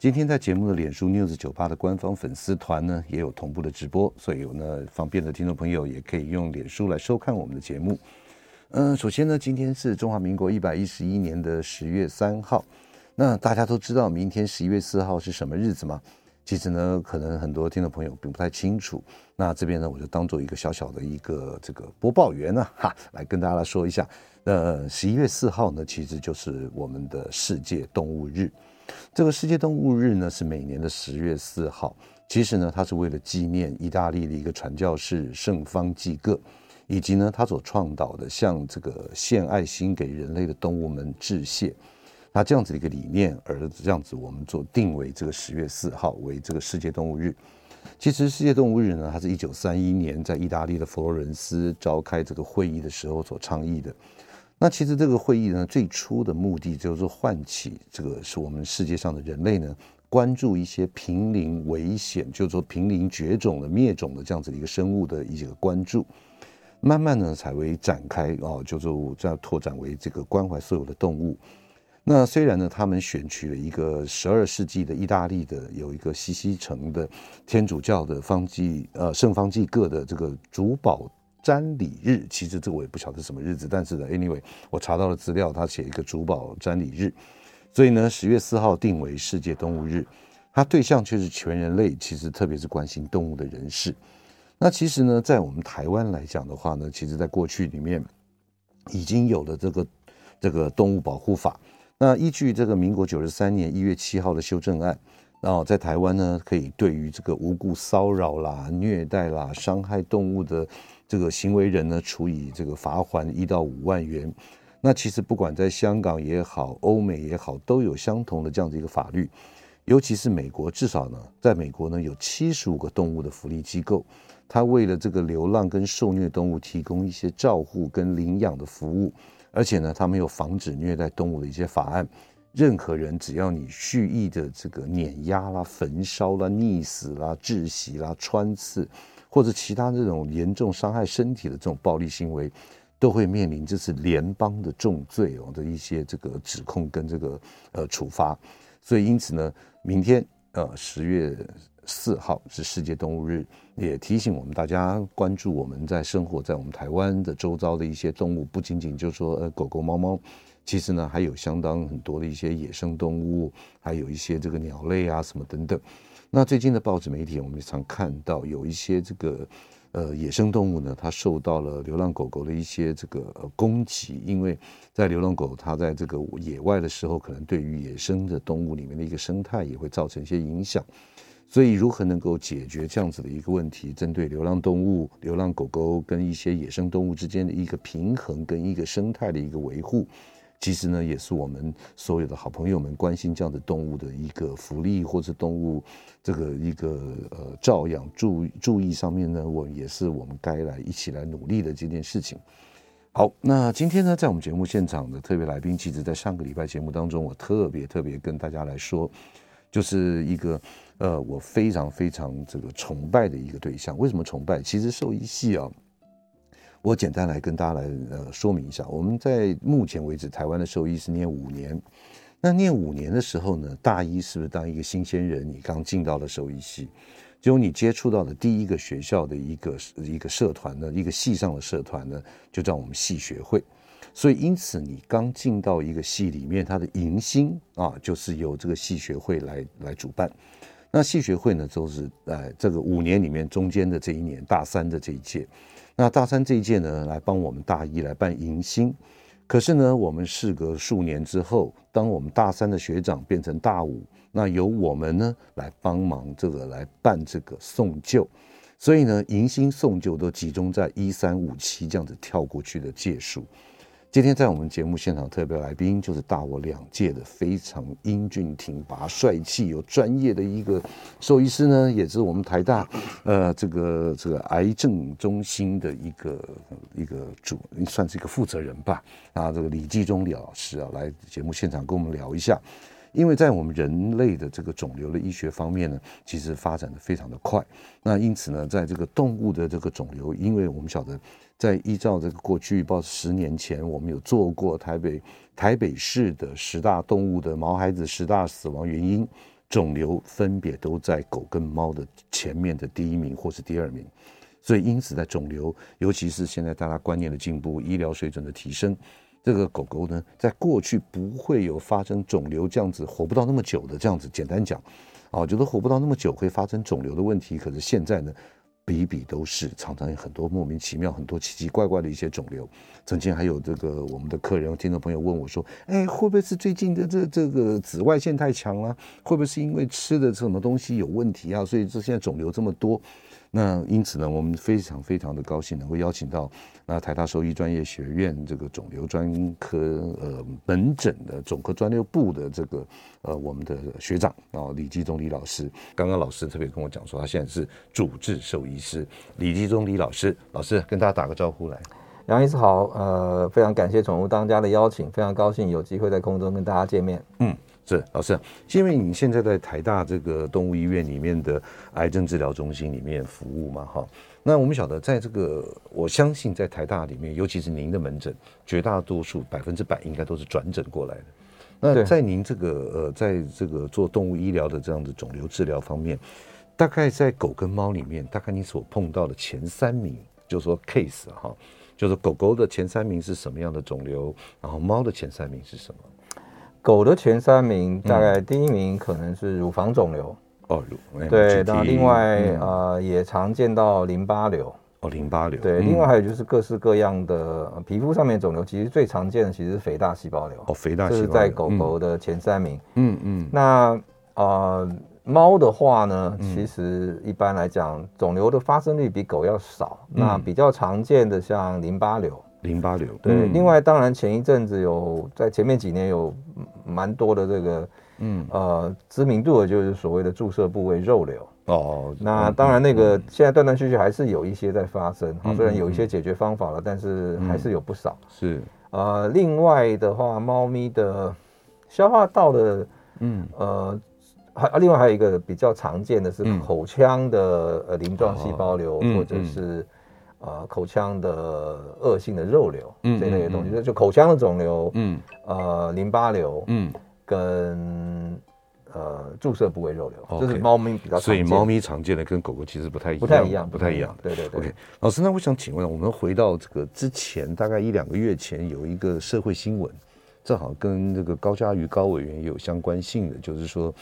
今天在节目的脸书 News 酒吧的官方粉丝团呢，也有同步的直播，所以有呢方便的听众朋友也可以用脸书来收看我们的节目。嗯，首先呢，今天是中华民国一百一十一年的十月三号。那大家都知道明天十一月四号是什么日子吗？其实呢，可能很多听众朋友并不太清楚。那这边呢，我就当做一个小小的一个这个播报员呢，哈，来跟大家来说一下。呃，十一月四号呢，其实就是我们的世界动物日。这个世界动物日呢，是每年的十月四号。其实呢，它是为了纪念意大利的一个传教士圣方济各，以及呢他所倡导的向这个献爱心给人类的动物们致谢。那这样子的一个理念，而这样子我们做定为这个十月四号为这个世界动物日。其实世界动物日呢，它是一九三一年在意大利的佛罗伦斯召开这个会议的时候所倡议的。那其实这个会议呢，最初的目的就是唤起这个是我们世界上的人类呢，关注一些濒临危险，就是说濒临绝种的灭种的这样子的一个生物的一个关注，慢慢呢才会展开哦，就是这样拓展为这个关怀所有的动物。那虽然呢，他们选取了一个十二世纪的意大利的有一个西西城的天主教的方济呃圣方济各的这个主保。瞻礼日，其实这个我也不晓得什么日子，但是呢，anyway，我查到了资料，他写一个主保瞻礼日，所以呢，十月四号定为世界动物日，它对象却是全人类，其实特别是关心动物的人士。那其实呢，在我们台湾来讲的话呢，其实在过去里面已经有了这个这个动物保护法。那依据这个民国九十三年一月七号的修正案，然后在台湾呢，可以对于这个无故骚扰啦、虐待啦、伤害动物的。这个行为人呢，处以这个罚锾一到五万元。那其实不管在香港也好，欧美也好，都有相同的这样的一个法律。尤其是美国，至少呢，在美国呢，有七十五个动物的福利机构，它为了这个流浪跟受虐动物提供一些照护跟领养的服务。而且呢，他们有防止虐待动物的一些法案。任何人只要你蓄意的这个碾压啦、焚烧啦、溺死啦、窒息啦、穿刺。或者其他这种严重伤害身体的这种暴力行为，都会面临这是联邦的重罪哦的一些这个指控跟这个呃处罚。所以因此呢，明天呃十月四号是世界动物日，也提醒我们大家关注我们在生活在我们台湾的周遭的一些动物，不仅仅就说呃狗狗猫猫，其实呢还有相当很多的一些野生动物，还有一些这个鸟类啊什么等等。那最近的报纸媒体，我们常看到有一些这个呃野生动物呢，它受到了流浪狗狗的一些这个呃攻击，因为在流浪狗它在这个野外的时候，可能对于野生的动物里面的一个生态也会造成一些影响。所以，如何能够解决这样子的一个问题，针对流浪动物、流浪狗狗跟一些野生动物之间的一个平衡跟一个生态的一个维护。其实呢，也是我们所有的好朋友们关心这样的动物的一个福利，或者动物这个一个呃照养注注意上面呢，我也是我们该来一起来努力的这件事情。好，那今天呢，在我们节目现场的特别来宾，其实在上个礼拜节目当中，我特别特别跟大家来说，就是一个呃我非常非常这个崇拜的一个对象。为什么崇拜？其实兽医系啊。我简单来跟大家来呃说明一下，我们在目前为止，台湾的兽医是念五年。那念五年的时候呢，大一是不是当一个新鲜人？你刚进到了兽医系，就你接触到的第一个学校的一个一个社团呢，一个系上的社团呢，就叫我们系学会。所以因此，你刚进到一个系里面，它的迎新啊，就是由这个系学会来来主办。那系学会呢，都是呃这个五年里面中间的这一年，大三的这一届。那大三这一届呢，来帮我们大一来办迎新，可是呢，我们事隔数年之后，当我们大三的学长变成大五，那由我们呢来帮忙这个来办这个送旧，所以呢，迎新送旧都集中在一三五七这样子跳过去的届数。今天在我们节目现场特别来宾就是大我两届的非常英俊挺拔、帅气有专业的一个兽医师呢，也是我们台大呃这个这个癌症中心的一个一个主，算是一个负责人吧。啊，这个李继忠李老师啊，来节目现场跟我们聊一下。因为在我们人类的这个肿瘤的医学方面呢，其实发展的非常的快。那因此呢，在这个动物的这个肿瘤，因为我们晓得，在依照这个过去，报十年前我们有做过台北台北市的十大动物的毛孩子十大死亡原因，肿瘤分别都在狗跟猫的前面的第一名或是第二名。所以因此在肿瘤，尤其是现在大家观念的进步，医疗水准的提升。这个狗狗呢，在过去不会有发生肿瘤这样子活不到那么久的这样子，简单讲，啊，觉得活不到那么久会发生肿瘤的问题。可是现在呢，比比都是，常常有很多莫名其妙、很多奇奇怪怪的一些肿瘤。曾经还有这个我们的客人、听众朋友问我说：“哎，会不会是最近的这这个紫外线太强了？会不会是因为吃的什么东西有问题啊？所以这现在肿瘤这么多？”那因此呢，我们非常非常的高兴能够邀请到那台大兽医专业学院这个肿瘤专科呃门诊的肿科专六部的这个呃我们的学长啊李继忠李老师。刚刚老师特别跟我讲说，他现在是主治兽医师李继忠李老师。老师跟大家打个招呼来，杨医师好，呃，非常感谢宠物当家的邀请，非常高兴有机会在空中跟大家见面。嗯。是老师，因为你现在在台大这个动物医院里面的癌症治疗中心里面服务嘛，哈，那我们晓得，在这个我相信在台大里面，尤其是您的门诊，绝大多数百分之百应该都是转诊过来的。那在您这个呃，在这个做动物医疗的这样的肿瘤治疗方面，大概在狗跟猫里面，大概你所碰到的前三名，就是说 case 哈，就是狗狗的前三名是什么样的肿瘤，然后猫的前三名是什么？狗的前三名，大概第一名可能是乳房肿瘤。哦，对，那另外呃也常见到淋巴瘤。哦，淋巴瘤对，另外还有就是各式各样的皮肤上面肿瘤，其实最常见的其实是肥大细胞瘤。哦，肥大细胞这是在狗狗的前三名，嗯嗯，那呃猫的话呢，其实一般来讲肿瘤的发生率比狗要少，那比较常见的像淋巴瘤。淋巴瘤对，嗯、另外当然前一阵子有在前面几年有蛮多的这个嗯。呃知名度的，就是所谓的注射部位肉瘤。哦。那当然那个现在断断续续还是有一些在发生，嗯、虽然有一些解决方法了，嗯、但是还是有不少。是。呃，另外的话，猫咪的消化道的嗯。呃还另外还有一个比较常见的是口腔的呃鳞状细胞瘤、嗯、或者是。呃，口腔的恶性的肉瘤，嗯，这类的东西，就就口腔的肿瘤，嗯，呃，淋巴瘤，嗯，跟呃注射部位肉瘤，这是猫咪比较常见。所以猫咪常见的跟狗狗其实不太一样，不太一样，不太一样。对对对。OK，老师，那我想请问，我们回到这个之前，大概一两个月前有一个社会新闻，正好跟这个高嘉瑜高委员有相关性的，就是说。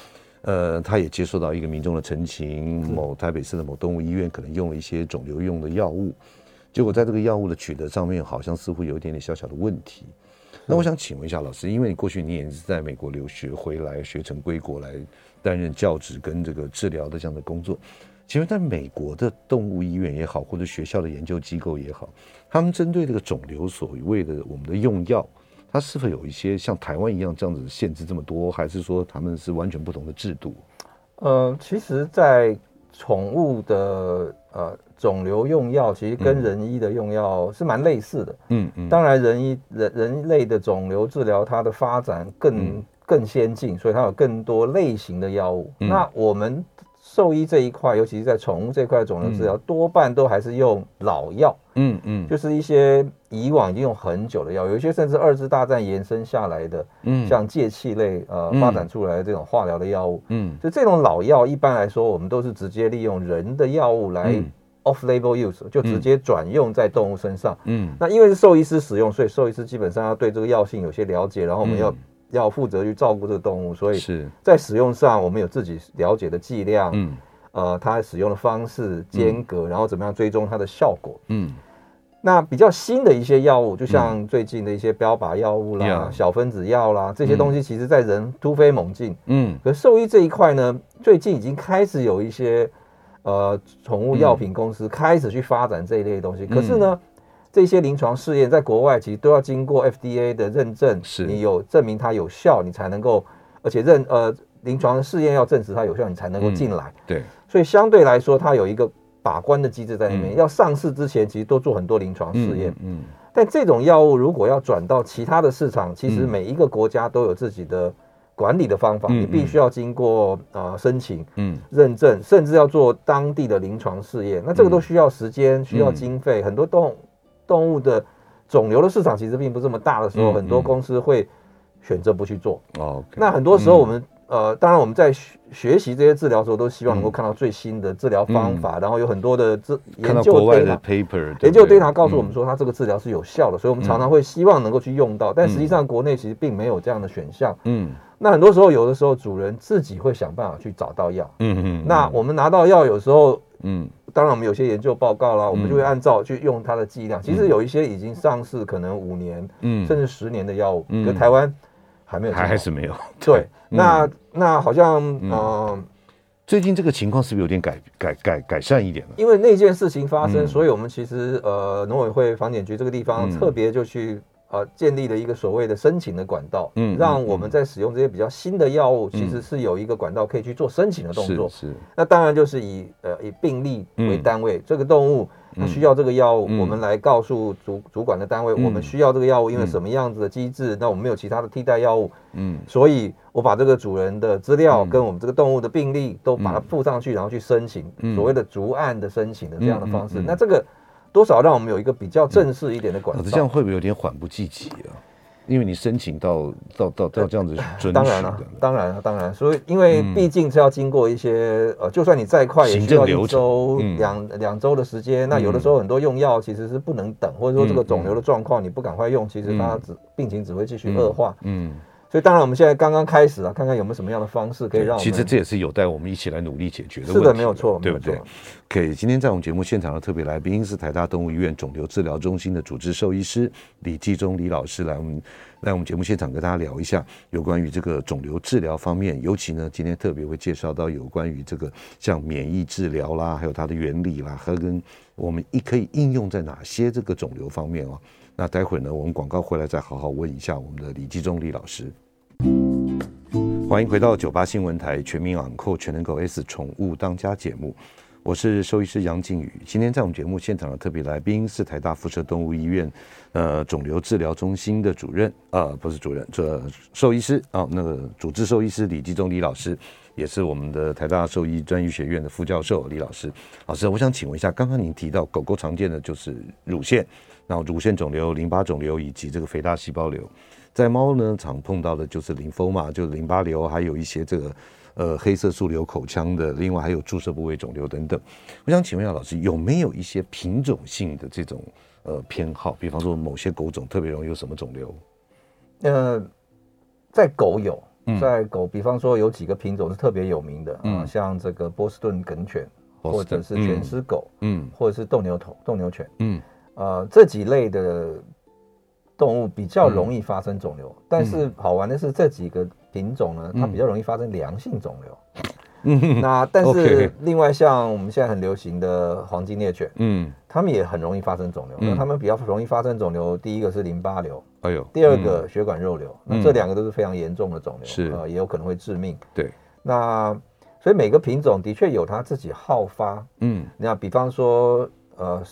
呃，他也接受到一个民众的陈情，某台北市的某动物医院可能用了一些肿瘤用的药物，结果在这个药物的取得上面，好像似乎有一点点小小的问题。那我想请问一下老师，因为你过去你也是在美国留学回来，学成归国来担任教职跟这个治疗的这样的工作，请问在美国的动物医院也好，或者学校的研究机构也好，他们针对这个肿瘤所谓的我们的用药。它是否有一些像台湾一样这样子限制这么多，还是说他们是完全不同的制度？呃，其实，在宠物的呃肿瘤用药，其实跟人医的用药是蛮类似的。嗯嗯。当然，人医人人类的肿瘤治疗，它的发展更更先进，所以它有更多类型的药物。那我们。兽医这一块，尤其是在宠物这块肿瘤治疗，嗯、多半都还是用老药，嗯嗯，嗯就是一些以往已经用很久的药，有一些甚至二次大战延伸下来的，嗯，像介气类呃发展出来的这种化疗的药物，嗯，就这种老药，一般来说我们都是直接利用人的药物来 off label use，就直接转用在动物身上，嗯，那因为是兽医师使用，所以兽医师基本上要对这个药性有些了解，然后我们要。要负责去照顾这个动物，所以是。在使用上我们有自己了解的剂量，嗯，呃，它使用的方式、间隔，然后怎么样追踪它的效果，嗯。那比较新的一些药物，就像最近的一些标靶药物啦、小分子药啦，这些东西，其实在人突飞猛进，嗯。可兽医这一块呢，最近已经开始有一些呃宠物药品公司开始去发展这一类的东西，可是呢。这些临床试验在国外其实都要经过 FDA 的认证，是你有证明它有效，你才能够，而且认呃临床的试验要证实它有效，你才能够进来。嗯、对，所以相对来说，它有一个把关的机制在里面。嗯、要上市之前，其实都做很多临床试验。嗯，嗯，但这种药物如果要转到其他的市场，其实每一个国家都有自己的管理的方法，嗯、你必须要经过啊、呃、申请、嗯认证，甚至要做当地的临床试验。那这个都需要时间，需要经费，很多动动物的。肿瘤的市场其实并不这么大的时候，嗯、很多公司会选择不去做。哦、okay，那很多时候我们、嗯、呃，当然我们在学学习这些治疗的时候，都希望能够看到最新的治疗方法、嗯，然后有很多的治研究 paper，研究 data 告诉我们说它这个治疗是有效的、嗯，所以我们常常会希望能够去用到。但实际上国内其实并没有这样的选项。嗯，那很多时候有的时候主人自己会想办法去找到药。嗯嗯，那我们拿到药有时候。嗯，当然，我们有些研究报告啦，嗯、我们就会按照去用它的剂量、嗯。其实有一些已经上市，可能五年，嗯，甚至十年的药物，嗯，台湾还没有，还还是没有。对，那那好像，嗯、呃，最近这个情况是不是有点改改改改善一点了？因为那件事情发生，嗯、所以我们其实呃，农委会房检局这个地方特别就去。呃，建立了一个所谓的申请的管道，嗯，让我们在使用这些比较新的药物，其实是有一个管道可以去做申请的动作。是，是。那当然就是以呃以病例为单位，这个动物它需要这个药物，我们来告诉主主管的单位，我们需要这个药物，因为什么样子的机制，那我们没有其他的替代药物，嗯，所以我把这个主人的资料跟我们这个动物的病例都把它附上去，然后去申请所谓的逐案的申请的这样的方式，那这个。多少让我们有一个比较正式一点的管道？这样会不会有点缓不济急啊？因为你申请到到到到这样子当然了、啊，当然了、啊，当然，所以因为毕竟是要经过一些呃，就算你再快，也需要一周两两周的时间。那有的时候很多用药其实是不能等，或者说这个肿瘤的状况你不赶快用，其实它只病情只会继续恶化。嗯。所以当然，我们现在刚刚开始啊，看看有没有什么样的方式可以让我们。其实这也是有待我们一起来努力解决的问题。是的，没有错，对不对？可以。今天在我们节目现场的特别来宾是台大动物医院肿瘤治疗中心的主治兽医师李继忠李老师，来我们来我们节目现场跟大家聊一下有关于这个肿瘤治疗方面，尤其呢，今天特别会介绍到有关于这个像免疫治疗啦，还有它的原理啦，和跟我们一可以应用在哪些这个肿瘤方面哦。那待会呢，我们广告回来再好好问一下我们的李继忠李老师。欢迎回到九八新闻台《全民昂扣全能狗 S 宠物当家》节目，我是兽医师杨靖宇。今天在我们节目现场的特别来宾是台大辐射动物医院呃肿瘤治疗中心的主任啊、呃，不是主任，这兽医师啊，那个主治兽医师李继忠李老师，也是我们的台大兽医专业学院的副教授李老师。老师，我想请问一下，刚刚您提到狗狗常见的就是乳腺，然后乳腺肿瘤、淋巴肿瘤以及这个肥大细胞瘤。在猫呢，常碰到的就是淋巴嘛，就是淋巴瘤，还有一些这个呃黑色素瘤口腔的，另外还有注射部位肿瘤等等。我想请问一下老师，有没有一些品种性的这种呃偏好？比方说某些狗种特别容易有什么肿瘤？呃，在狗有，在狗，比方说有几个品种是特别有名的，嗯，像这个波士顿梗犬，或者是犬丝狗，嗯，或者是斗牛头斗牛犬，嗯，呃，这几类的。动物比较容易发生肿瘤，嗯，但是好玩的是这几个品种呢，嗯，它比较容易发生良性肿瘤。嗯，那但是 另外像我们现在很流行的黄金猎犬，嗯，它们也很容易发生肿瘤。它们比较容易发生肿瘤，第一个是淋巴瘤，哎呦，第二个血管肉瘤，嗯，那这两个都是非常严重的肿瘤，是，啊，也有可能会致命。对，那所以每个品种的确有它自己好发。嗯，那比方说，呃。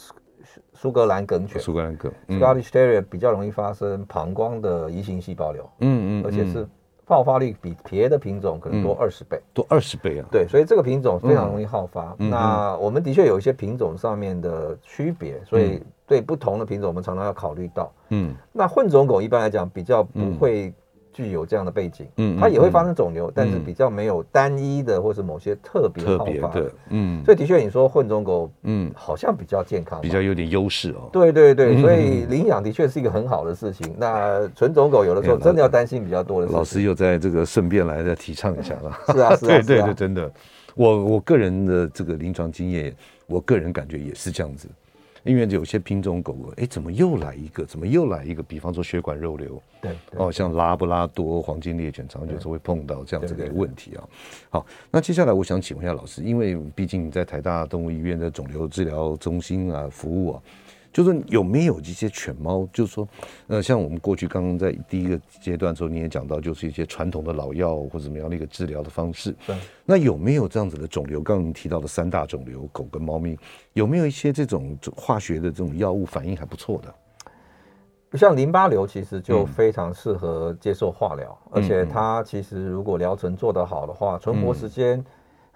苏格兰梗犬，苏格兰梗，Scottish Terrier 比较容易发生膀胱的移行细胞瘤，嗯嗯，而且是爆发率比别的品种可能多二十倍，多二十倍啊，对，所以这个品种非常容易好发。嗯、那我们的确有一些品种上面的区别，所以对不同的品种，我们常常要考虑到。嗯，那混种狗一般来讲比较不会。具有这样的背景，嗯，它也会发生肿瘤，嗯，但是比较没有单一的，或是某些特别特别的，嗯，所以的确你说混种狗，嗯，好像比较健康，比较有点优势哦。对对对，所以领养的确是一个很好的事情。嗯、那纯种狗有的时候真的要担心比较多的事情。老师又在这个顺便来再提倡一下了，是啊，是啊，对对对，真的，我我个人的这个临床经验，我个人感觉也是这样子。因为有些品种狗狗，哎，怎么又来一个？怎么又来一个？比方说血管肉瘤，对，对哦，像拉布拉多、黄金猎犬，常常就是会碰到这样子的问题啊。好，那接下来我想请问一下老师，因为毕竟你在台大动物医院的肿瘤治疗中心啊服务啊，就是有没有一些犬猫，就是说，呃，像我们过去刚刚在第一个阶段的时候，你也讲到，就是一些传统的老药或者怎么样的一个治疗的方式。对。那有没有这样子的肿瘤？刚刚您提到的三大肿瘤，狗跟猫咪，有没有一些这种化学的这种药物反应还不错的？像淋巴瘤其实就非常适合接受化疗，嗯、而且它其实如果疗程做得好的话，存活时间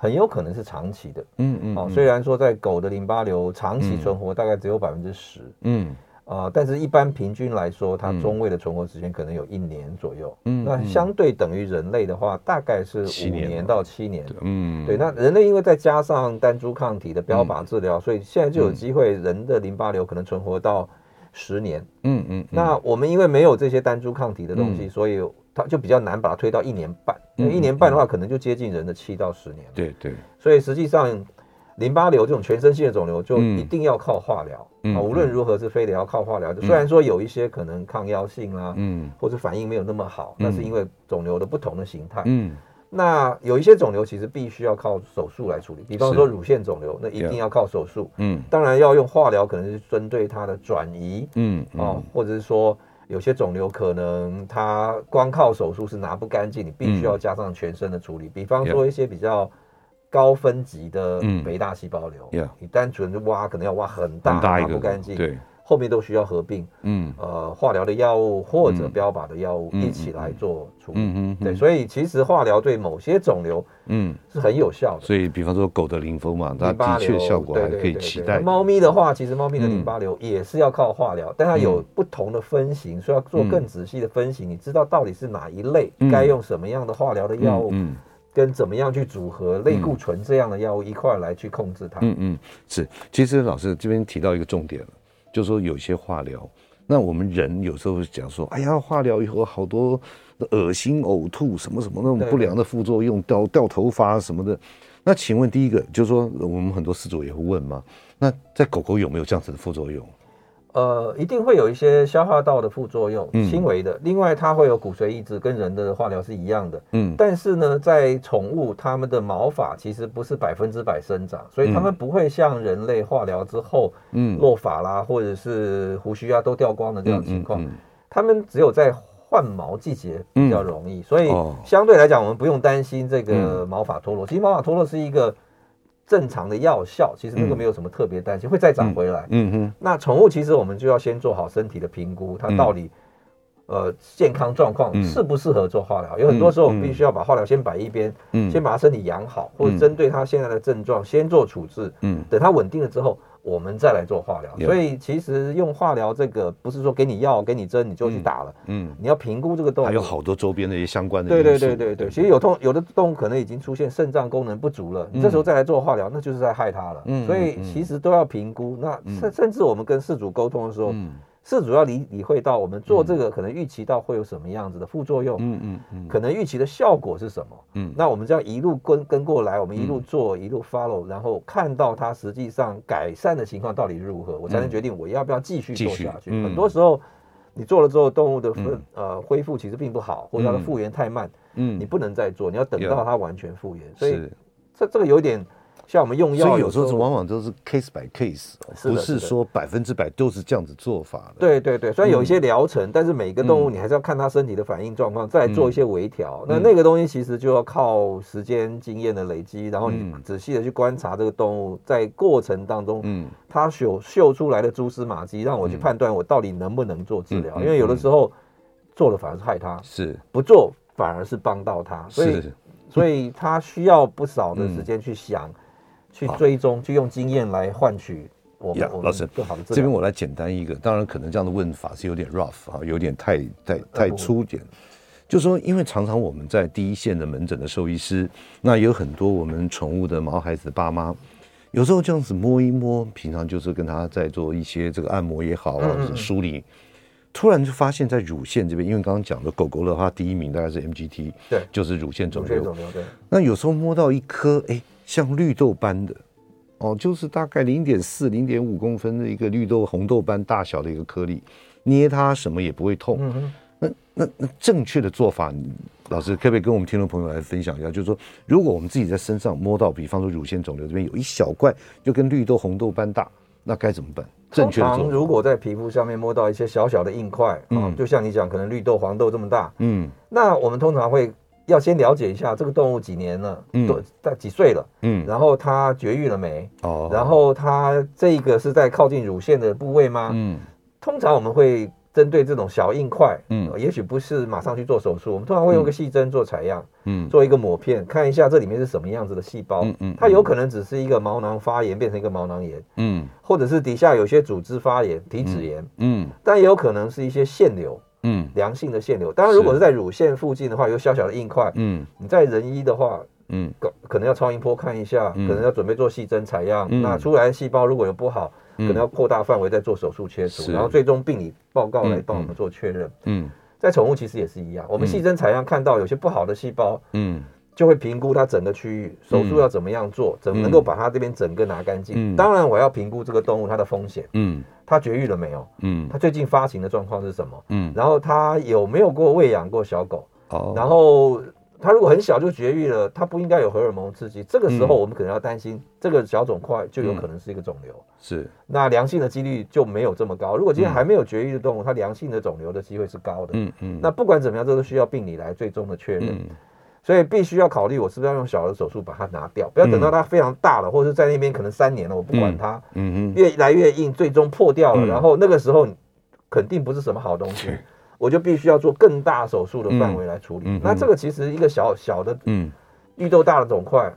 很有可能是长期的。嗯嗯。哦，虽然说在狗的淋巴瘤长期存活大概只有百分之十。嗯。啊、呃，但是一般平均来说，它中位的存活时间可能有一年左右。嗯。那相对等于人类的话，大概是五年到七年。嗯。对，那人类因为再加上单株抗体的标靶治疗，所以现在就有机会，人的淋巴瘤可能存活到。十年，嗯嗯，那我们因为没有这些单株抗体的东西，所以它就比较难把它推到一年半。因为一年半的话，可能就接近人的七到十年。对对。所以实际上，淋巴瘤这种全身性的肿瘤就一定要靠化疗啊，无论如何是非得要靠化疗。虽然说有一些可能抗药性啊，嗯，或者反应没有那么好，那是因为肿瘤的不同的形态。嗯。那有一些肿瘤其实必须要靠手术来处理，比方说乳腺肿瘤，那一定要靠手术。嗯，当然要用化疗，可能是针对它的转移。嗯，哦，或者是说有些肿瘤可能它光靠手术是拿不干净，你必须要加上全身的处理。比方说一些比较高分级的肥大细胞瘤，你单纯就挖可能要挖很大，拿不干净。对。后面都需要合并，嗯，呃，化疗的药物或者标靶的药物一起来做处理，嗯嗯，对，所以其实化疗对某些肿瘤，嗯，是很有效的。所以，比方说狗的淋巴嘛，它的确效果还可以期待。猫咪的话，其实猫咪的淋巴瘤也是要靠化疗，但它有不同的分型，所以要做更仔细的分型。你知道到底是哪一类，该用什么样的化疗的药物，跟怎么样去组合类固醇这样的药物一块来去控制它。嗯嗯，是。其实老师这边提到一个重点了。就说有些化疗，那我们人有时候讲说，哎呀，化疗以后好多恶心、呕吐，什么什么那种不良的副作用，掉掉头发什么的。那请问第一个，就是说我们很多事主也会问嘛，那在狗狗有没有这样子的副作用？呃，一定会有一些消化道的副作用，轻微的。嗯、另外，它会有骨髓抑制，跟人的化疗是一样的。嗯，但是呢，在宠物，它们的毛发其实不是百分之百生长，所以它们不会像人类化疗之后，嗯，落发啦，或者是胡须啊都掉光的这样的情况。嗯，它们只有在换毛季节比较容易，所以相对来讲，我们不用担心这个毛发脱落。其实毛发脱落是一个。正常的药效，其实那个没有什么特别担心，嗯、会再长回来。嗯哼。那宠物其实我们就要先做好身体的评估，它到底、嗯、呃健康状况适不适合做化疗？嗯、有很多时候我们必须要把化疗先摆一边，嗯，先把它身体养好，或者针对它现在的症状先做处置。嗯。等它稳定了之后。我们再来做化疗，所以其实用化疗这个不是说给你药给你针你就去打了，嗯，你要评估这个动物，还有好多周边的一些相关的。对对对对对，其实有痛有的动物可能已经出现肾脏功能不足了，你这时候再来做化疗，那就是在害它了。嗯，所以其实都要评估。那甚甚至我们跟事主沟通的时候，嗯。是主要理理会到我们做这个可能预期到会有什么样子的副作用，嗯嗯嗯，可能预期的效果是什么，嗯，那我们就要一路跟跟过来，我们一路做一路 follow，然后看到它实际上改善的情况到底如何，我才能决定我要不要继续做下去。很多时候你做了之后，动物的复呃恢复其实并不好，或者它的复原太慢，嗯，你不能再做，你要等到它完全复原，所以这这个有点。像我们用药，所以有时候是往往都是 case by case，不是说百分之百都是这样子做法的。对对对，虽然有一些疗程，但是每个动物你还是要看它身体的反应状况，再做一些微调。那那个东西其实就要靠时间经验的累积，然后你仔细的去观察这个动物在过程当中，嗯，它嗅嗅出来的蛛丝马迹，让我去判断我到底能不能做治疗。因为有的时候做了反而是害它，是。不做反而是帮到它，所以所以它需要不少的时间去想。去追踪，好去用经验来换取我们老师更好的。这边我来简单一个，当然可能这样的问法是有点 rough 啊，有点太太太粗简。就是说，因为常常我们在第一线的门诊的兽医师，那有很多我们宠物的毛孩子的爸妈，有时候这样子摸一摸，平常就是跟他在做一些这个按摩也好啊，或者梳理，突然就发现，在乳腺这边，因为刚刚讲的狗狗的话，第一名大概是 MGT，对，就是乳腺肿瘤肿瘤。对。那有时候摸到一颗，哎。像绿豆般的，哦，就是大概零点四、零点五公分的一个绿豆红豆般大小的一个颗粒，捏它什么也不会痛。嗯哼。那那那正确的做法，老师可不可以跟我们听众朋友来分享一下？就是说，如果我们自己在身上摸到，比方说乳腺肿瘤这边有一小块，就跟绿豆红豆般大，那该怎么办？正确通常如果在皮肤上面摸到一些小小的硬块，嗯、啊，就像你讲，可能绿豆、黄豆这么大，嗯，那我们通常会要先了解一下这个动物几年了，嗯，大几岁了，嗯，然后它绝育了没？哦，然后它这个是在靠近乳腺的部位吗？嗯，通常我们会。针对这种小硬块，嗯，也许不是马上去做手术，我们通常会用个细针做采样，嗯，做一个抹片，看一下这里面是什么样子的细胞，嗯嗯，它有可能只是一个毛囊发炎变成一个毛囊炎，嗯，或者是底下有些组织发炎，体脂炎，嗯，但也有可能是一些腺瘤，嗯，良性的腺瘤。当然，如果是在乳腺附近的话，有小小的硬块，嗯，你在人医的话，嗯，可可能要超音波看一下，可能要准备做细针采样，那出来的细胞如果有不好。可能要扩大范围再做手术切除，然后最终病理报告来帮我们做确认。嗯，在宠物其实也是一样，我们细针采样看到有些不好的细胞，嗯，就会评估它整个区域手术要怎么样做，怎么能够把它这边整个拿干净。当然，我要评估这个动物它的风险，嗯，它绝育了没有？嗯，它最近发情的状况是什么？嗯，然后它有没有过喂养过小狗？哦，然后。它如果很小就绝育了，它不应该有荷尔蒙刺激。这个时候我们可能要担心，这个小肿块就有可能是一个肿瘤。是，那良性的几率就没有这么高。如果今天还没有绝育的动物，它良性的肿瘤的机会是高的。嗯嗯。那不管怎么样，这都需要病理来最终的确认。所以必须要考虑，我是不是要用小的手术把它拿掉，不要等到它非常大了，或者是在那边可能三年了，我不管它，嗯嗯，越来越硬，最终破掉了，然后那个时候肯定不是什么好东西。我就必须要做更大手术的范围来处理。嗯嗯、那这个其实一个小小的，嗯，绿豆大的肿块，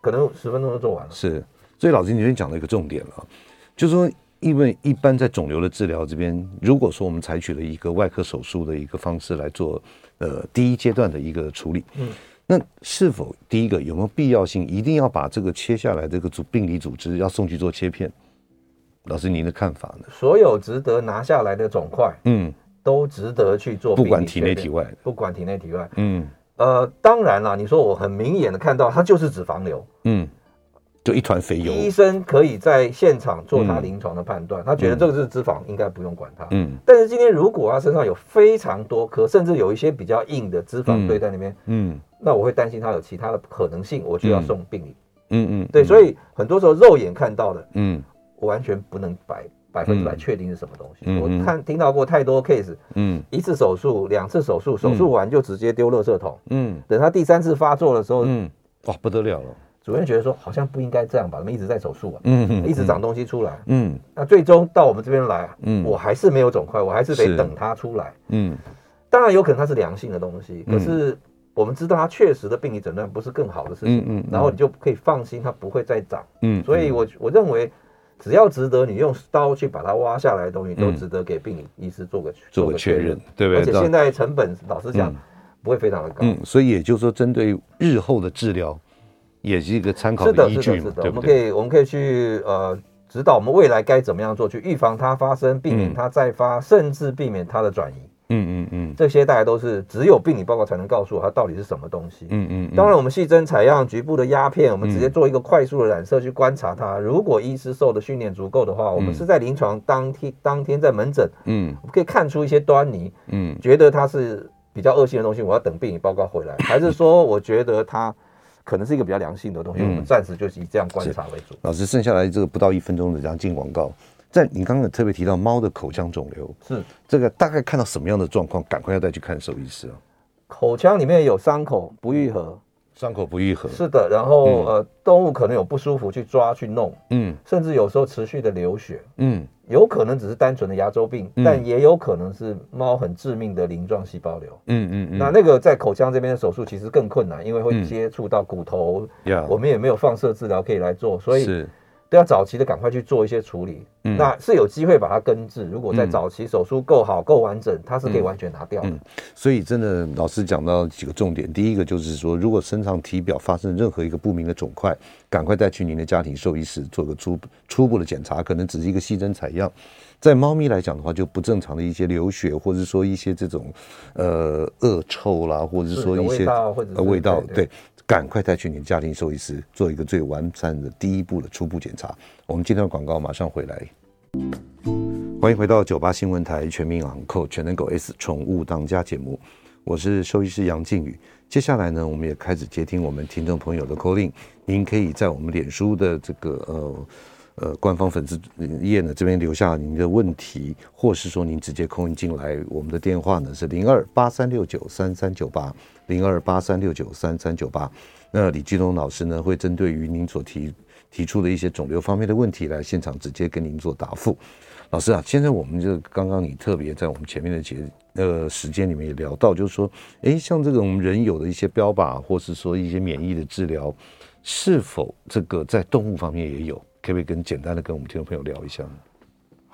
可能十分钟就做完了。是，所以老师你先讲了一个重点了，就是说，因为一般在肿瘤的治疗这边，如果说我们采取了一个外科手术的一个方式来做，呃，第一阶段的一个处理，嗯，那是否第一个有没有必要性，一定要把这个切下来这个组病理组织要送去做切片？老师您的看法呢？所有值得拿下来的肿块，嗯。都值得去做，不管体内体外，不管体内体外。嗯，呃，当然了，你说我很明眼的看到它就是脂肪瘤，嗯，就一团肥油。医生可以在现场做他临床的判断，他觉得这个是脂肪，应该不用管它。嗯，但是今天如果他身上有非常多颗，甚至有一些比较硬的脂肪堆在那边，嗯，那我会担心他有其他的可能性，我就要送病理。嗯嗯，对，所以很多时候肉眼看到的，嗯，我完全不能摆。百分之百确定是什么东西？嗯、我看听到过太多 case，嗯，一次手术、两次手术，手术完就直接丢垃圾桶，嗯，等他第三次发作的时候，嗯，哇，不得了了。主任觉得说好像不应该这样吧，我们一直在手术啊，嗯嗯，一直长东西出来，嗯，那最终到我们这边来，嗯，我还是没有肿块，我还是得等它出来，嗯，当然有可能它是良性的东西，可是我们知道它确实的病理诊断不是更好的事情，嗯，然后你就可以放心，它不会再长，嗯，所以我我认为。只要值得你用刀去把它挖下来的东西，都值得给病理医师做个做个确认，对不对？而且现在成本，老实讲，不会非常的高。嗯，所以也就是说，针对日后的治疗，也是一个参考的依据。是的，是的，是的。我们可以，我们可以去呃指导我们未来该怎么样做，去预防它发生，避免它再发，甚至避免它的转移。嗯嗯嗯，这些大概都是只有病理报告才能告诉我它到底是什么东西。嗯嗯，当然我们细针采样、局部的压片，我们直接做一个快速的染色去观察它。如果医师受的训练足够的话，我们是在临床当天当天在门诊，嗯，我们可以看出一些端倪，嗯，觉得它是比较恶性的东西，我要等病理报告回来，还是说我觉得它可能是一个比较良性的东西，我们暂时就以这样观察为主。老师，剩下来这个不到一分钟的这样进广告。在你刚刚特别提到猫的口腔肿瘤，是。这个大概看到什么样的状况，赶快要带去看兽医师啊。口腔里面有伤口不愈合，伤口不愈合，是的。然后、嗯、呃，动物可能有不舒服，去抓去弄，嗯，甚至有时候持续的流血，嗯，有可能只是单纯的牙周病，嗯、但也有可能是猫很致命的鳞状细胞瘤，嗯嗯嗯。那那个在口腔这边的手术其实更困难，因为会接触到骨头，嗯、我们也没有放射治疗可以来做，所以是。都要早期的赶快去做一些处理，嗯、那是有机会把它根治。如果在早期手术够好、够完整，它是可以完全拿掉的。所以真的，老师讲到几个重点。第一个就是说，如果身上体表发生任何一个不明的肿块，赶快带去您的家庭兽医室做个初初步的检查，可能只是一个细针采样。在猫咪来讲的话，就不正常的一些流血，或者说一些这种呃恶臭啦，或者说一些呃味道，对。赶快带去你的家庭兽医师做一个最完善的第一步的初步检查。我们今天的广告马上回来。欢迎回到九八新闻台全民昂扣全能狗 S 宠物当家节目，我是兽医师杨靖宇。接下来呢，我们也开始接听我们听众朋友的 call in。您可以在我们脸书的这个呃呃官方粉丝页呢这边留下您的问题，或是说您直接 call 进来，我们的电话呢是零二八三六九三三九八零二八三六九三三九八。那李继东老师呢会针对于您所提提出的一些肿瘤方面的问题来现场直接跟您做答复。老师啊，现在我们就刚刚你特别在我们前面的节呃时间里面也聊到，就是说，哎，像这个我们人有的一些标靶，或是说一些免疫的治疗，是否这个在动物方面也有？可不可以跟简单的跟我们听众朋友聊一下呢？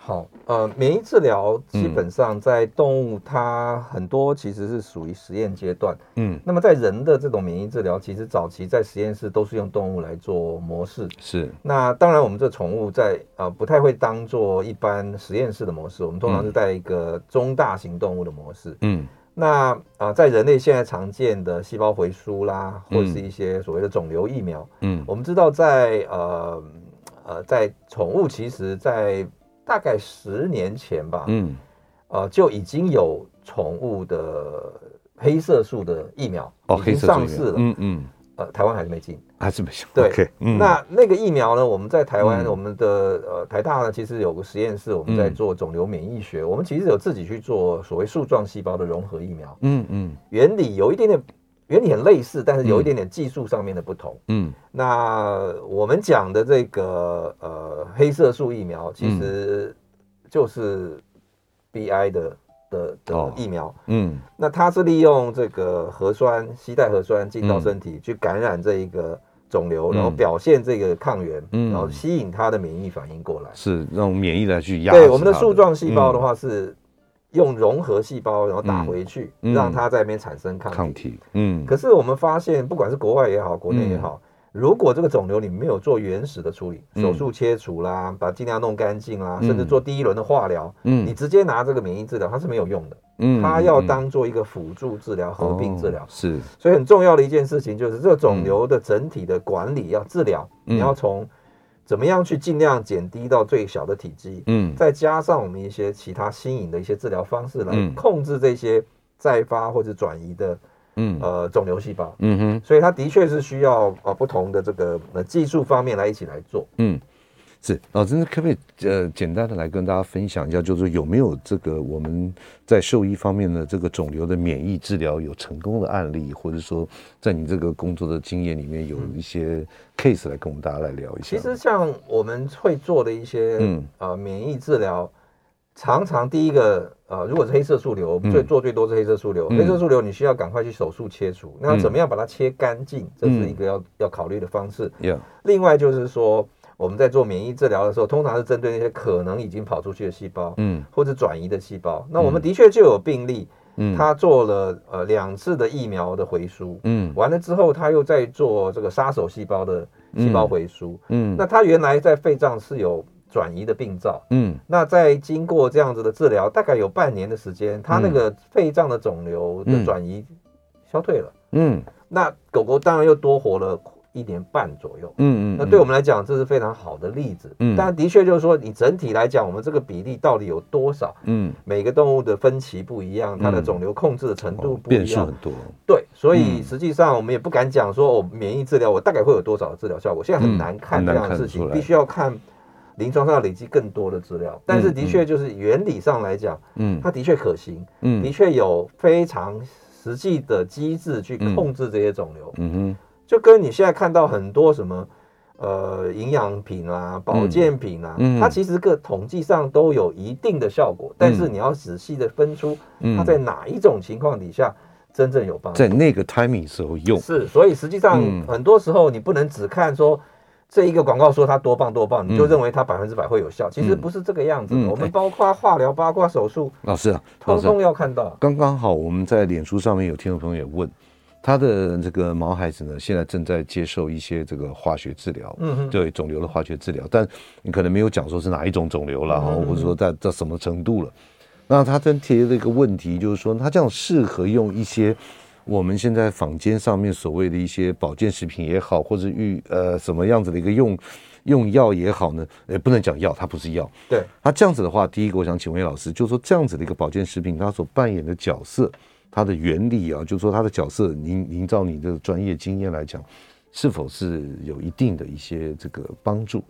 好，呃，免疫治疗基本上在动物，它很多其实是属于实验阶段。嗯，那么在人的这种免疫治疗，其实早期在实验室都是用动物来做模式。是，那当然我们这宠物在啊、呃、不太会当做一般实验室的模式，我们通常是带一个中大型动物的模式。嗯，那啊、呃、在人类现在常见的细胞回输啦，或是一些所谓的肿瘤疫苗。嗯，我们知道在呃呃在宠物，其实在大概十年前吧，嗯，呃，就已经有宠物的黑色素的疫苗已经上市了，嗯嗯，呃，台湾还是没进，还是没进，对，okay, 嗯、那那个疫苗呢？我们在台湾，嗯、我们的呃台大呢，其实有个实验室，我们在做肿瘤免疫学，嗯、我们其实有自己去做所谓树状细胞的融合疫苗，嗯嗯，原理有一点点。原理很类似，但是有一点点技术上面的不同。嗯，那我们讲的这个呃黑色素疫苗，其实就是 BI 的的的疫苗。嗯，那它是利用这个核酸，携带核酸进到身体去感染这一个肿瘤，然后表现这个抗原，嗯然后吸引它的免疫反应过来。是让免疫来去压。对，我们的树状细胞的话是。用融合细胞，然后打回去，嗯、让它在那边产生抗体。抗体，嗯。可是我们发现，不管是国外也好，国内也好，嗯、如果这个肿瘤你没有做原始的处理，嗯、手术切除啦，把尽量弄干净啦，嗯、甚至做第一轮的化疗，嗯，你直接拿这个免疫治疗，它是没有用的。嗯，它要当做一个辅助治疗、合并治疗。是。所以很重要的一件事情就是，这个肿瘤的整体的管理要治疗，嗯、你要从。怎么样去尽量减低到最小的体积？嗯，再加上我们一些其他新颖的一些治疗方式来控制这些再发或者转移的，嗯呃肿瘤细胞。嗯哼，所以它的确是需要啊不同的这个呃技术方面来一起来做。嗯。是老师，可不可以呃简单的来跟大家分享一下，就是有没有这个我们在兽医方面的这个肿瘤的免疫治疗有成功的案例，或者说在你这个工作的经验里面有一些 case 来跟我们大家来聊一下。其实像我们会做的一些嗯呃免疫治疗，常常第一个呃如果是黑色素瘤，最做最多是黑色素瘤，黑色素瘤你需要赶快去手术切除，那怎么样把它切干净，这是一个要要考虑的方式。另外就是说。我们在做免疫治疗的时候，通常是针对那些可能已经跑出去的细胞，嗯，或者转移的细胞。那我们的确就有病例，嗯，他做了呃两次的疫苗的回输，嗯，完了之后他又在做这个杀手细胞的细胞回输，嗯，那他原来在肺脏是有转移的病灶，嗯，那在经过这样子的治疗，大概有半年的时间，他那个肺脏的肿瘤的转移消退了，嗯，那狗狗当然又多活了。一年半左右，嗯嗯，那对我们来讲，这是非常好的例子，嗯，但的确就是说，你整体来讲，我们这个比例到底有多少？嗯，每个动物的分歧不一样，它的肿瘤控制的程度不一样，变数很多。对，所以实际上我们也不敢讲说，我免疫治疗我大概会有多少的治疗效果，现在很难看这样的事情，必须要看临床上累积更多的资料。但是的确就是原理上来讲，嗯，它的确可行，嗯，的确有非常实际的机制去控制这些肿瘤，嗯哼。就跟你现在看到很多什么，呃，营养品啊、保健品啊，嗯。嗯、它其实个统计上都有一定的效果，嗯、但是你要仔细的分出它在哪一种情况底下真正有帮助，在那个 timing 时候用。是，所以实际上很多时候你不能只看说这一个广告说它多棒多棒，你就认为它百分之百会有效，其实不是这个样子我们包括化疗、包括手术，老师啊，通通要看到。刚刚好，我们在脸书上面有听众朋友也问。他的这个毛孩子呢，现在正在接受一些这个化学治疗，嗯哼，对肿瘤的化学治疗，但你可能没有讲说是哪一种肿瘤了或者说在在什么程度了。那他真提了一个问题，就是说他这样适合用一些我们现在坊间上面所谓的一些保健食品也好，或者预呃什么样子的一个用用药也好呢？也不能讲药，它不是药。对，他这样子的话，第一个我想请问老师，就是说这样子的一个保健食品，它所扮演的角色。它的原理啊，就是说它的角色，您您照你的专业经验来讲，是否是有一定的一些这个帮助？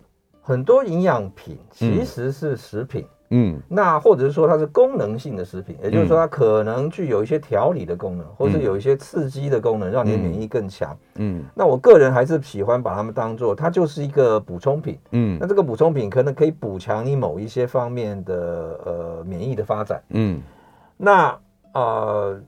很多营养品其实是食品。嗯嗯，那或者是说它是功能性的食品，也就是说它可能具有一些调理的功能，嗯、或是有一些刺激的功能，让你的免疫更强。嗯，那我个人还是喜欢把它们当做它就是一个补充品。嗯，那这个补充品可能可以补强你某一些方面的呃免疫的发展。嗯，那呃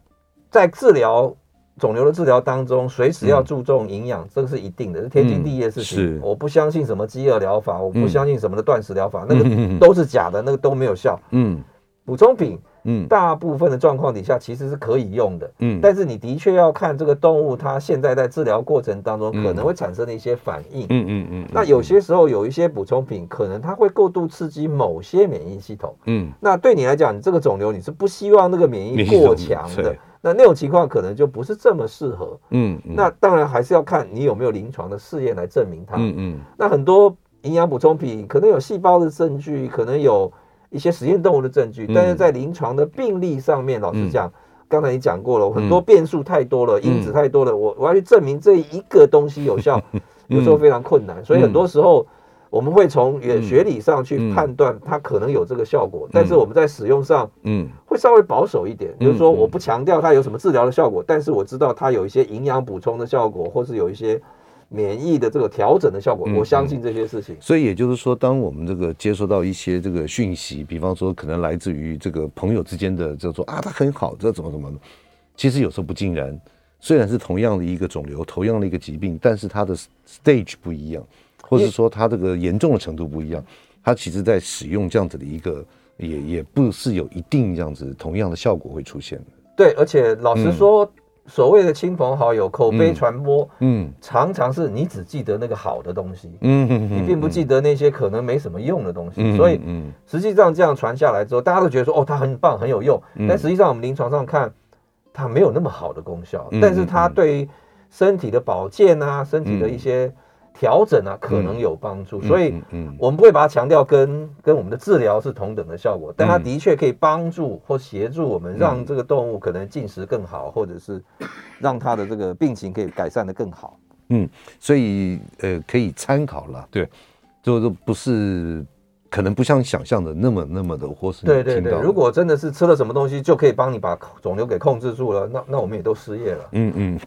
在治疗。肿瘤的治疗当中，随时要注重营养，嗯、这个是一定的，是天经地义的事情。嗯、我不相信什么饥饿疗法，我不相信什么的断食疗法，嗯、那个 都是假的，嗯、那个都没有效。嗯，补充品，嗯，大部分的状况底下其实是可以用的。嗯，但是你的确要看这个动物它现在在治疗过程当中可能会产生的一些反应。嗯嗯嗯。那有些时候有一些补充品，可能它会过度刺激某些免疫系统。嗯，那对你来讲，你这个肿瘤你是不希望那个免疫过强的。那那种情况可能就不是这么适合，嗯，嗯，那当然还是要看你有没有临床的试验来证明它，嗯嗯。那很多营养补充品可能有细胞的证据，可能有一些实验动物的证据，嗯、但是在临床的病例上面，老实讲，嗯、刚才你讲过了，很多变数太多了，嗯、因子太多了，我我要去证明这一个东西有效，有时候非常困难，嗯、所以很多时候。我们会从原学理上去判断它可能有这个效果，嗯、但是我们在使用上，嗯，会稍微保守一点。嗯、就是说，我不强调它有什么治疗的效果，嗯、但是我知道它有一些营养补充的效果，或是有一些免疫的这个调整的效果。嗯、我相信这些事情。所以也就是说，当我们这个接收到一些这个讯息，比方说可能来自于这个朋友之间的，就说啊，他很好，这怎么怎么，其实有时候不尽然。虽然是同样的一个肿瘤，同样的一个疾病，但是它的 stage 不一样。或者说它这个严重的程度不一样，它其实在使用这样子的一个也也不是有一定这样子同样的效果会出现的。对，而且老实说，嗯、所谓的亲朋好友口碑传播，嗯，常常是你只记得那个好的东西，嗯嗯，你并不记得那些可能没什么用的东西。嗯、所以，嗯，实际上这样传下来之后，大家都觉得说哦，它很棒，很有用。嗯、但实际上我们临床上看，它没有那么好的功效，嗯、但是它对于身体的保健啊，身体的一些、嗯。调整啊，可能有帮助，嗯、所以，嗯，我们不会把它强调跟跟我们的治疗是同等的效果，嗯、但它的确可以帮助或协助我们，让这个动物可能进食更好，或者是让它的这个病情可以改善的更好。嗯，所以呃，可以参考了，对，就是不是。可能不像想象的那么那么的，或是对对对，如果真的是吃了什么东西就可以帮你把肿瘤给控制住了，那那我们也都失业了。嗯嗯，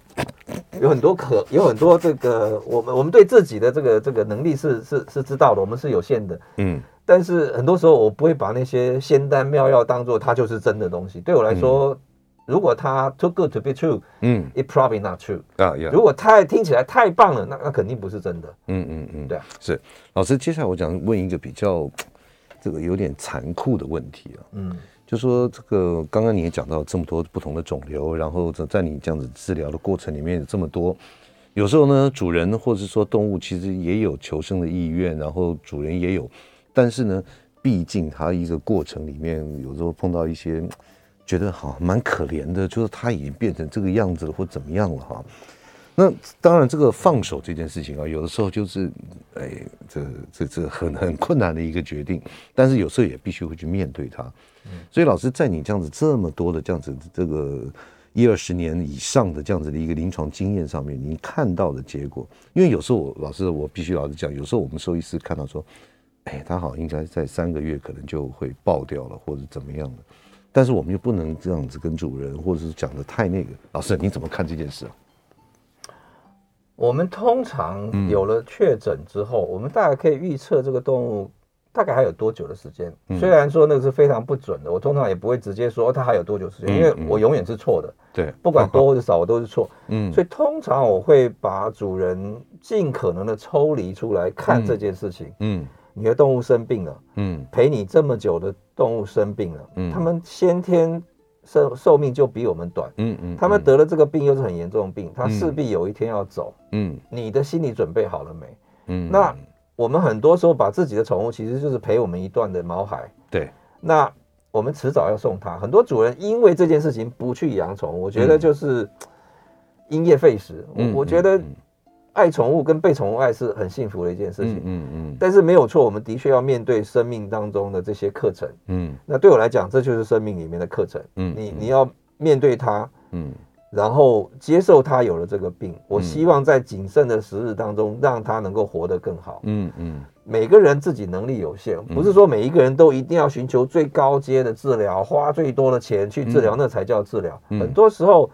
有很多可有很多这个，我们我们对自己的这个这个能力是是是知道的，我们是有限的。嗯，但是很多时候我不会把那些仙丹妙药当做它就是真的东西。对我来说。嗯如果它 too good to be true，嗯，it probably not true 啊。如果太听起来太棒了，那那肯定不是真的。嗯嗯嗯，对啊，是老师。接下来我想问一个比较这个有点残酷的问题啊。嗯，就说这个刚刚你也讲到这么多不同的肿瘤，然后在在你这样子治疗的过程里面有这么多，有时候呢，主人或者是说动物其实也有求生的意愿，然后主人也有，但是呢，毕竟它一个过程里面有时候碰到一些。觉得好蛮可怜的，就是他已经变成这个样子了，或怎么样了哈。那当然，这个放手这件事情啊，有的时候就是，哎，这这这很很困难的一个决定。但是有时候也必须会去面对它。所以老师在你这样子这么多的这样子这个一二十年以上的这样子的一个临床经验上面，您看到的结果，因为有时候我老师我必须老实讲，有时候我们兽医师看到说，哎，他好应该在三个月可能就会爆掉了，或者怎么样的。但是我们又不能这样子跟主人，或者是讲的太那个。老师，你怎么看这件事啊？我们通常有了确诊之后，嗯、我们大概可以预测这个动物大概还有多久的时间。嗯、虽然说那个是非常不准的，我通常也不会直接说它还有多久时间，嗯、因为我永远是错的。对，不管多或者少，我都是错。嗯，所以通常我会把主人尽可能的抽离出来看这件事情。嗯。嗯你的动物生病了，嗯，陪你这么久的动物生病了，嗯，他们先天寿寿命就比我们短，嗯嗯，他们得了这个病又是很严重的病，他势必有一天要走，嗯，你的心理准备好了没？嗯，那我们很多时候把自己的宠物其实就是陪我们一段的毛孩，对，那我们迟早要送它。很多主人因为这件事情不去养宠物，我觉得就是 因噎废食。我我觉得。爱宠物跟被宠物爱是很幸福的一件事情，嗯嗯，嗯，但是没有错，我们的确要面对生命当中的这些课程，嗯，那对我来讲，这就是生命里面的课程，嗯，你你要面对它，嗯，然后接受它有了这个病，我希望在谨慎的时日当中，让它能够活得更好，嗯嗯，每个人自己能力有限，不是说每一个人都一定要寻求最高阶的治疗，花最多的钱去治疗，那才叫治疗。很多时候。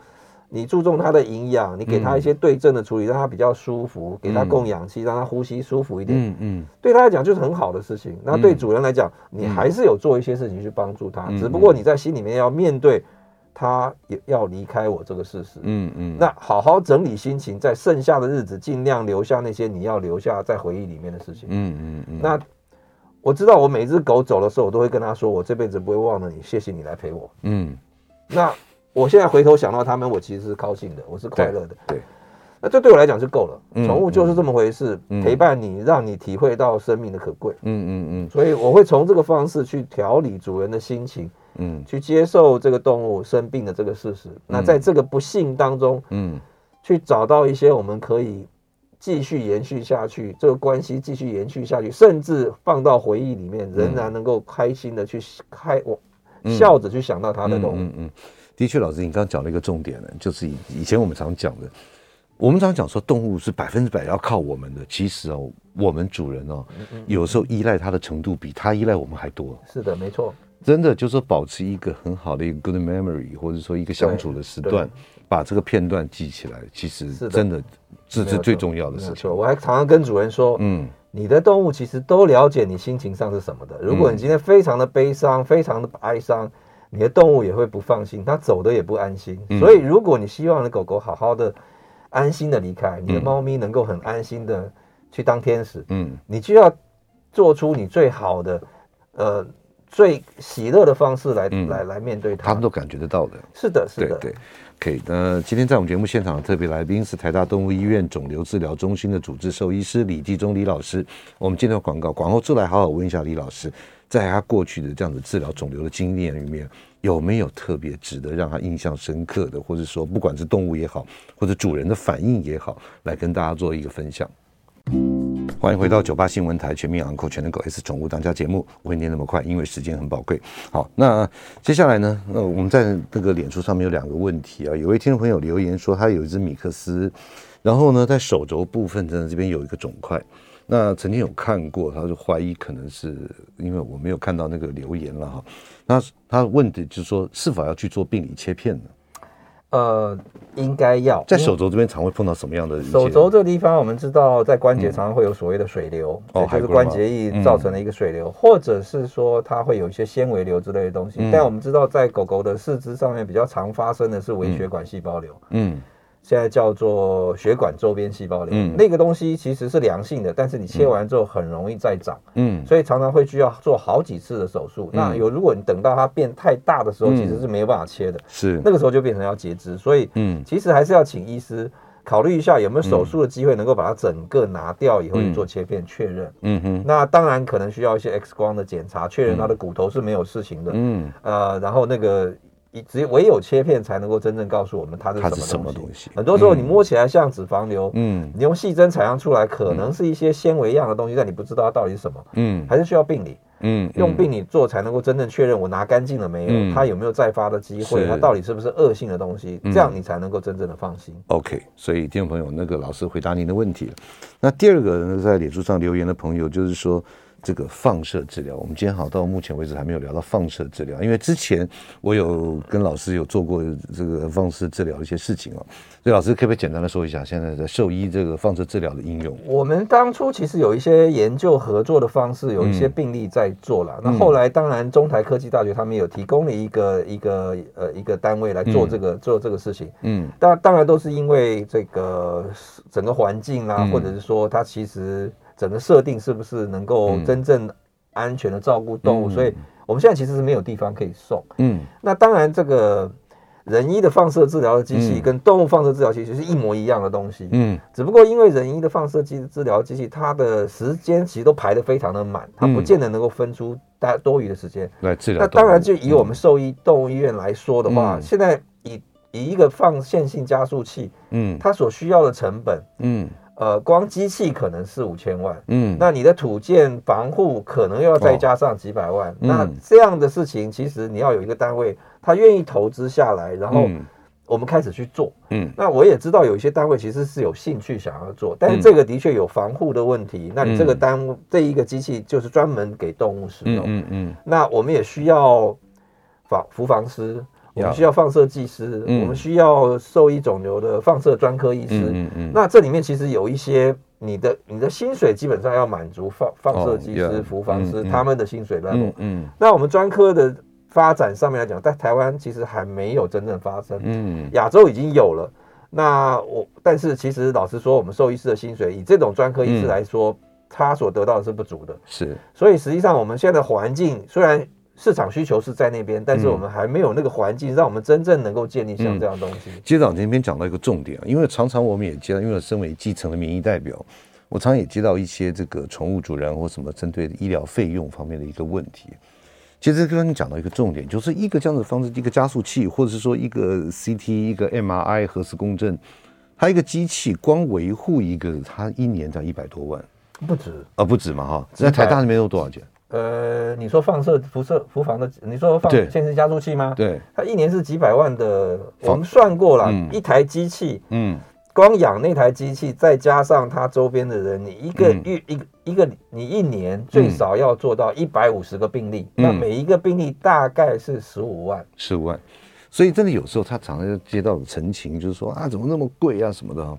你注重它的营养，你给它一些对症的处理，让它比较舒服，给它供氧气，让它呼吸舒服一点。嗯嗯，对它来讲就是很好的事情。那对主人来讲，你还是有做一些事情去帮助它，只不过你在心里面要面对它也要离开我这个事实。嗯嗯，那好好整理心情，在剩下的日子尽量留下那些你要留下在回忆里面的事情。嗯嗯嗯。那我知道，我每只狗走的时候，我都会跟它说，我这辈子不会忘了你，谢谢你来陪我。嗯，那。我现在回头想到他们，我其实是高兴的，我是快乐的。对，那这对我来讲就够了。宠物就是这么回事，陪伴你，让你体会到生命的可贵。嗯嗯嗯。所以我会从这个方式去调理主人的心情，嗯，去接受这个动物生病的这个事实。那在这个不幸当中，嗯，去找到一些我们可以继续延续下去，这个关系继续延续下去，甚至放到回忆里面，仍然能够开心的去开我笑着去想到他的动物。嗯嗯。的确，老师，你刚刚讲了一个重点呢，就是以以前我们常讲的，我们常讲说动物是百分之百要靠我们的，其实哦，我们主人哦，有时候依赖它的程度比它依赖我们还多。是的，没错，真的就是保持一个很好的一个 good memory，或者说一个相处的时段，把这个片段记起来，其实真的这是最重要的事情。我还常常跟主人说，嗯，你的动物其实都了解你心情上是什么的。如果你今天非常的悲伤，非常的哀伤。你的动物也会不放心，它走的也不安心。嗯、所以，如果你希望你的狗狗好好的、安心的离开，你的猫咪能够很安心的去当天使，嗯，你就要做出你最好的、呃，最喜乐的方式来、嗯、来来面对它。他们都感觉得到的。是的，是的。对，对，OK。那今天在我们节目现场的特别来宾是台大动物医院肿瘤治疗中心的主治兽医师李继忠李老师。我们今天广告广告出来，好好问一下李老师。在他过去的这样子治疗肿瘤的经验里面，有没有特别值得让他印象深刻的，或者说不管是动物也好，或者主人的反应也好，来跟大家做一个分享？欢迎回到九八新闻台全民昂 n 全能狗 S 宠物当家节目。我会念那么快，因为时间很宝贵。好，那接下来呢？那我们在那个脸书上面有两个问题啊。有位听众朋友留言说，他有一只米克斯，然后呢，在手肘部分真的这边有一个肿块。那曾经有看过，他就怀疑可能是因为我没有看到那个留言了哈。那他问的就是说，是否要去做病理切片呢？呃，应该要。在手肘这边常会碰到什么样的？手肘这个地方，我们知道在关节常常会有所谓的水流，嗯、就是关节液造成的一个水流，哦、或者是说它会有一些纤维瘤之类的东西。嗯、但我们知道，在狗狗的四肢上面比较常发生的是微血管细胞瘤。嗯。嗯现在叫做血管周边细胞瘤，嗯，那个东西其实是良性的，但是你切完之后很容易再长，嗯，所以常常会需要做好几次的手术。嗯、那有如果你等到它变太大的时候，其实是没有办法切的，是、嗯、那个时候就变成要截肢。所以，嗯，其实还是要请医师考虑一下有没有手术的机会，能够把它整个拿掉以后去做切片确认。嗯。哼，那当然可能需要一些 X 光的检查，确认它的骨头是没有事情的。嗯，呃，然后那个。只有唯有切片才能够真正告诉我们它是什么东西。什么东西。很多时候你摸起来像脂肪瘤，嗯，你用细针采样出来可能是一些纤维样的东西，但你不知道它到底是什么，嗯，还是需要病理，嗯，用病理做才能够真正确认我拿干净了没有，它有没有再发的机会，它到底是不是恶性的东西，这样你才能够真正的放心。OK，所以听众朋友，那个老师回答您的问题了。那第二个呢，在脸书上留言的朋友就是说。这个放射治疗，我们今天好到目前为止还没有聊到放射治疗，因为之前我有跟老师有做过这个放射治疗的一些事情哦。所以老师可不可以简单的说一下现在的兽医这个放射治疗的应用？我们当初其实有一些研究合作的方式，有一些病例在做了。嗯、那后来当然中台科技大学他们有提供了一个一个呃一个单位来做这个、嗯、做这个事情。嗯，当当然都是因为这个整个环境啊，嗯、或者是说它其实。整个设定是不是能够真正安全的照顾动物？嗯、所以我们现在其实是没有地方可以送。嗯，那当然，这个人医的放射治疗的机器跟动物放射治疗机器是一模一样的东西。嗯，只不过因为人医的放射机治疗机器，它的时间其实都排得非常的满，它不见得能够分出大多余的时间来治疗。那当然，就以我们兽医动物医院来说的话，嗯、现在以以一个放线性加速器，嗯，它所需要的成本，嗯。呃，光机器可能四五千万，嗯，那你的土建防护可能又要再加上几百万，哦、那这样的事情，其实你要有一个单位，他愿意投资下来，然后我们开始去做，嗯，那我也知道有一些单位其实是有兴趣想要做，但是这个的确有防护的问题。嗯、那你这个单、嗯、这一个机器就是专门给动物使用，嗯嗯，嗯，那我们也需要防服防师，我们需要放射技师，嗯、我们需要兽医肿瘤的放射专科医师，嗯嗯，嗯，那这里面其实有一些你的你的薪水基本上要满足放放射技师、服防师、嗯、他们的薪水 level，嗯，嗯，那我们专科的。发展上面来讲，在台湾其实还没有真正发生。嗯，亚洲已经有了。那我，但是其实老实说，我们兽医师的薪水，以这种专科医师来说，嗯，他所得到的是不足的。是，所以实际上我们现在的环境，虽然市场需求是在那边，但是我们还没有那个环境，让我们真正能够建立像这样的东西。嗯，接长这边讲到一个重点，因为常常我们也接到，因为身为基层的民意代表，我常常也接到一些这个宠物主人或什么针对医疗费用方面的一个问题。其实刚刚你讲到一个重点，就是一个这样的方式，一个加速器，或者是说一个 CT、一个 MRI 核磁共振，它一个机器光维护一个，它一年才一百多万，不止啊，不止嘛哈。在台大那边都多少钱？呃，你说放射、辐射、辐防的，你说放线性加速器吗？对，它一年是几百万的，我们算过了，嗯、一台机器，嗯。光养那台机器，再加上它周边的人，你一个月一个一个，你一年最少要做到一百五十个病例，嗯，那每一个病例大概是十五万，十五万。所以真的有时候他常常接到的陈情，就是说啊，怎么那么贵啊什么的。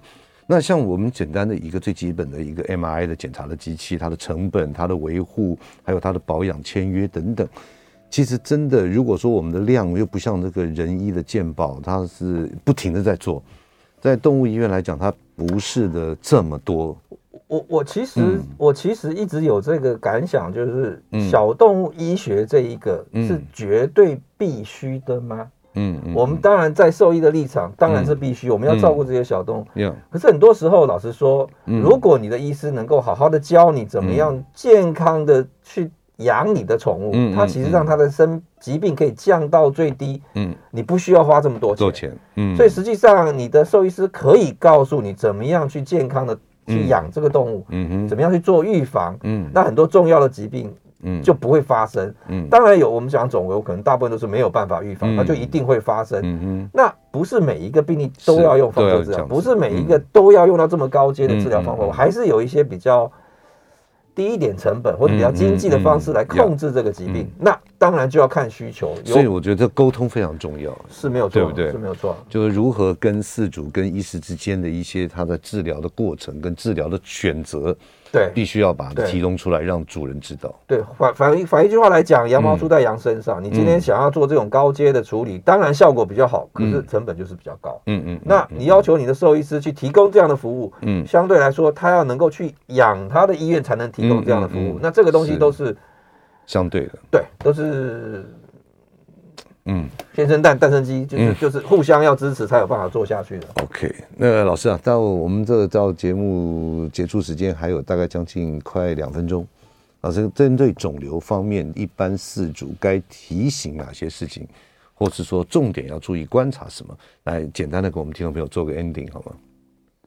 那像我们简单的一个最基本的一个 MRI 的检查的机器，它的成本、它的维护，还有它的保养签约等等，其实真的如果说我们的量又不像这个人医的健保，它是不停的在做。在动物医院来讲，它不是的这么多。我我其实、嗯、我其实一直有这个感想，就是小动物医学这一个是绝对必须的吗？嗯，我们当然在兽医的立场当然是必须，我们要照顾这些小动物。嗯，可是很多时候，老实说，如果你的医师能够好好的教你怎么样健康的去。养你的宠物，嗯，它其实让它的生疾病可以降到最低，嗯，你不需要花这么多钱，多钱，嗯，所以实际上你的兽医师可以告诉你怎么样去健康的去养这个动物，嗯哼，怎么样去做预防，嗯，那很多重要的疾病，嗯，就不会发生，嗯，当然有我们讲肿瘤，可能大部分都是没有办法预防，那就一定会发生，嗯嗯，那不是每一个病例都要用放射治疗，不是每一个都要用到这么高阶的治疗方法，还是有一些比较。低一点成本或者比较经济的方式来控制这个疾病，那当然就要看需求。所以我觉得这沟通非常重要，是没有错，对不对？是没有错。就是如何跟饲主跟医师之间的一些他的治疗的过程跟治疗的选择。对，必须要把它提供出来，让主人知道。对，反反一反一句话来讲，羊毛出在羊身上。你今天想要做这种高阶的处理，当然效果比较好，可是成本就是比较高。嗯嗯。那你要求你的兽医师去提供这样的服务，嗯，相对来说，他要能够去养他的医院才能提供这样的服务。那这个东西都是相对的，对，都是。嗯，先生蛋，蛋生鸡，就是、嗯、就是互相要支持才有办法做下去的。OK，那老师啊，到我们这到节目结束时间还有大概将近快两分钟，老师针对肿瘤方面，一般四主该提醒哪些事情，或是说重点要注意观察什么？来简单的给我们听众朋友做个 ending 好吗？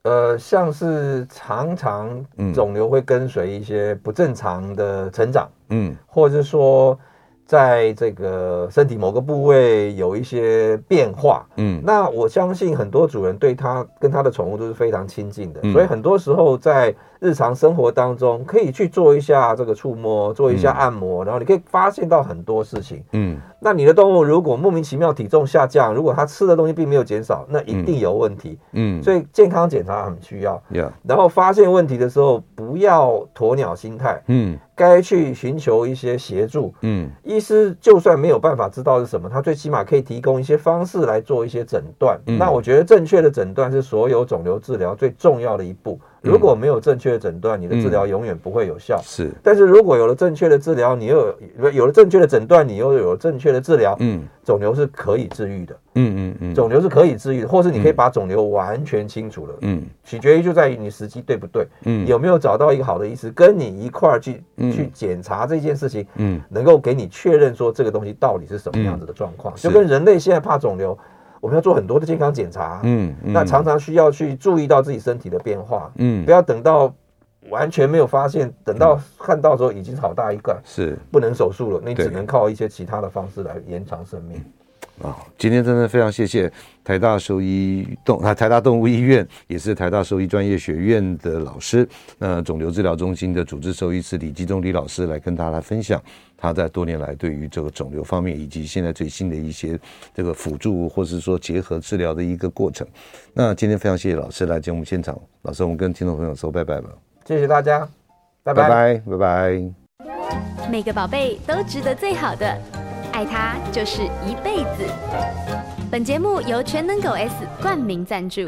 呃，像是常常肿瘤会跟随一些不正常的成长，嗯，或者是说。在这个身体某个部位有一些变化，嗯，那我相信很多主人对他跟他的宠物都是非常亲近的，嗯，所以很多时候在日常生活当中可以去做一下这个触摸，做一下按摩，嗯，然后你可以发现到很多事情，嗯，那你的动物如果莫名其妙体重下降，如果它吃的东西并没有减少，那一定有问题，嗯，所以健康检查很需要，嗯，然后发现问题的时候不要鸵鸟心态，嗯。该去寻求一些协助，嗯，医师就算没有办法知道是什么，他最起码可以提供一些方式来做一些诊断。嗯，那我觉得正确的诊断是所有肿瘤治疗最重要的一步。如果没有正确的诊断，你的治疗永远不会有效。是，但是如果有了正确的治疗，你又有有了正确的诊断，你又有了正确的治疗，嗯，肿瘤是可以治愈的。嗯嗯嗯，肿瘤是可以治愈的，或是你可以把肿瘤完全清除了。嗯，取决于就在于你时机对不对，嗯，有没有找到一个好的医师跟你一块儿去去检查这件事情，嗯，能够给你确认说这个东西到底是什么样子的状况，就跟人类现在怕肿瘤。我们要做很多的健康检查，嗯，嗯，那常常需要去注意到自己身体的变化，嗯，不要等到完全没有发现，等到看到的时候已经好大一个，是。不能手术了，你只能靠一些其他的方式来延长生命。啊，今天真的非常谢谢台大兽医动啊，台大动物医院也是台大兽医专业学院的老师，那肿瘤治疗中心的主治兽医师李基忠李老师来跟大家来分享他在多年来对于这个肿瘤方面以及现在最新的一些这个辅助或是说结合治疗的一个过程。那今天非常谢谢老师来节目现场，老师我们跟听众朋友说拜拜吧，谢谢大家，拜拜拜拜拜拜。每个宝贝都值得最好的。爱他就是一辈子。本节目由全能狗 S 冠名赞助。